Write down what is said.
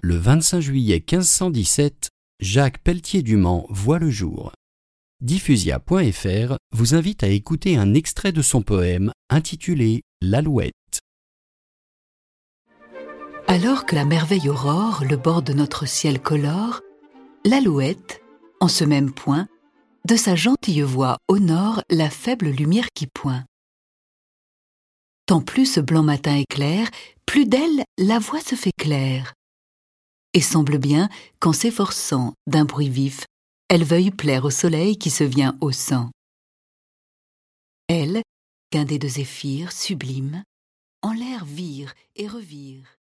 Le 25 juillet 1517, Jacques Pelletier-du-Mans voit le jour. Diffusia.fr vous invite à écouter un extrait de son poème intitulé L'Alouette. Alors que la merveille aurore le bord de notre ciel colore, l'alouette, en ce même point, de sa gentille voix honore la faible lumière qui pointe. Tant plus ce blanc matin éclaire, plus d'elle la voix se fait claire. Et semble bien qu'en s'efforçant d'un bruit vif, elle veuille plaire au soleil qui se vient au sang. Elle, guindée de zéphyr sublime, en l'air vire et revire.